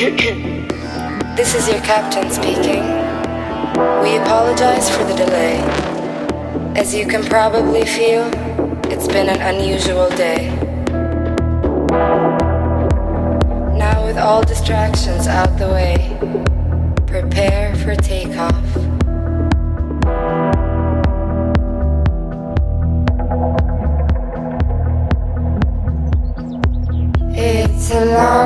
this is your captain speaking. We apologize for the delay. As you can probably feel, it's been an unusual day. Now, with all distractions out the way, prepare for takeoff. It's a long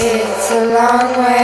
It's a long way.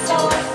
Interested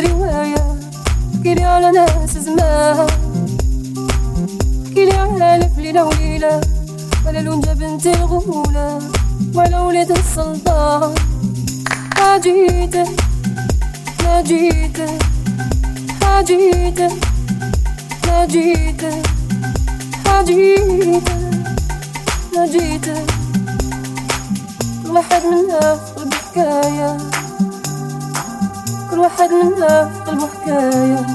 رواية احكيلي على ناس زماها احكيلي على لف ليلة وليلة على لون بنت الغولة وعلى ولاد السلطان. حاجيته ناجيته حاجيته ناجيته حاجيته ناجيته كل حد منها في الحكاية كل واحد منا قلبه حكايه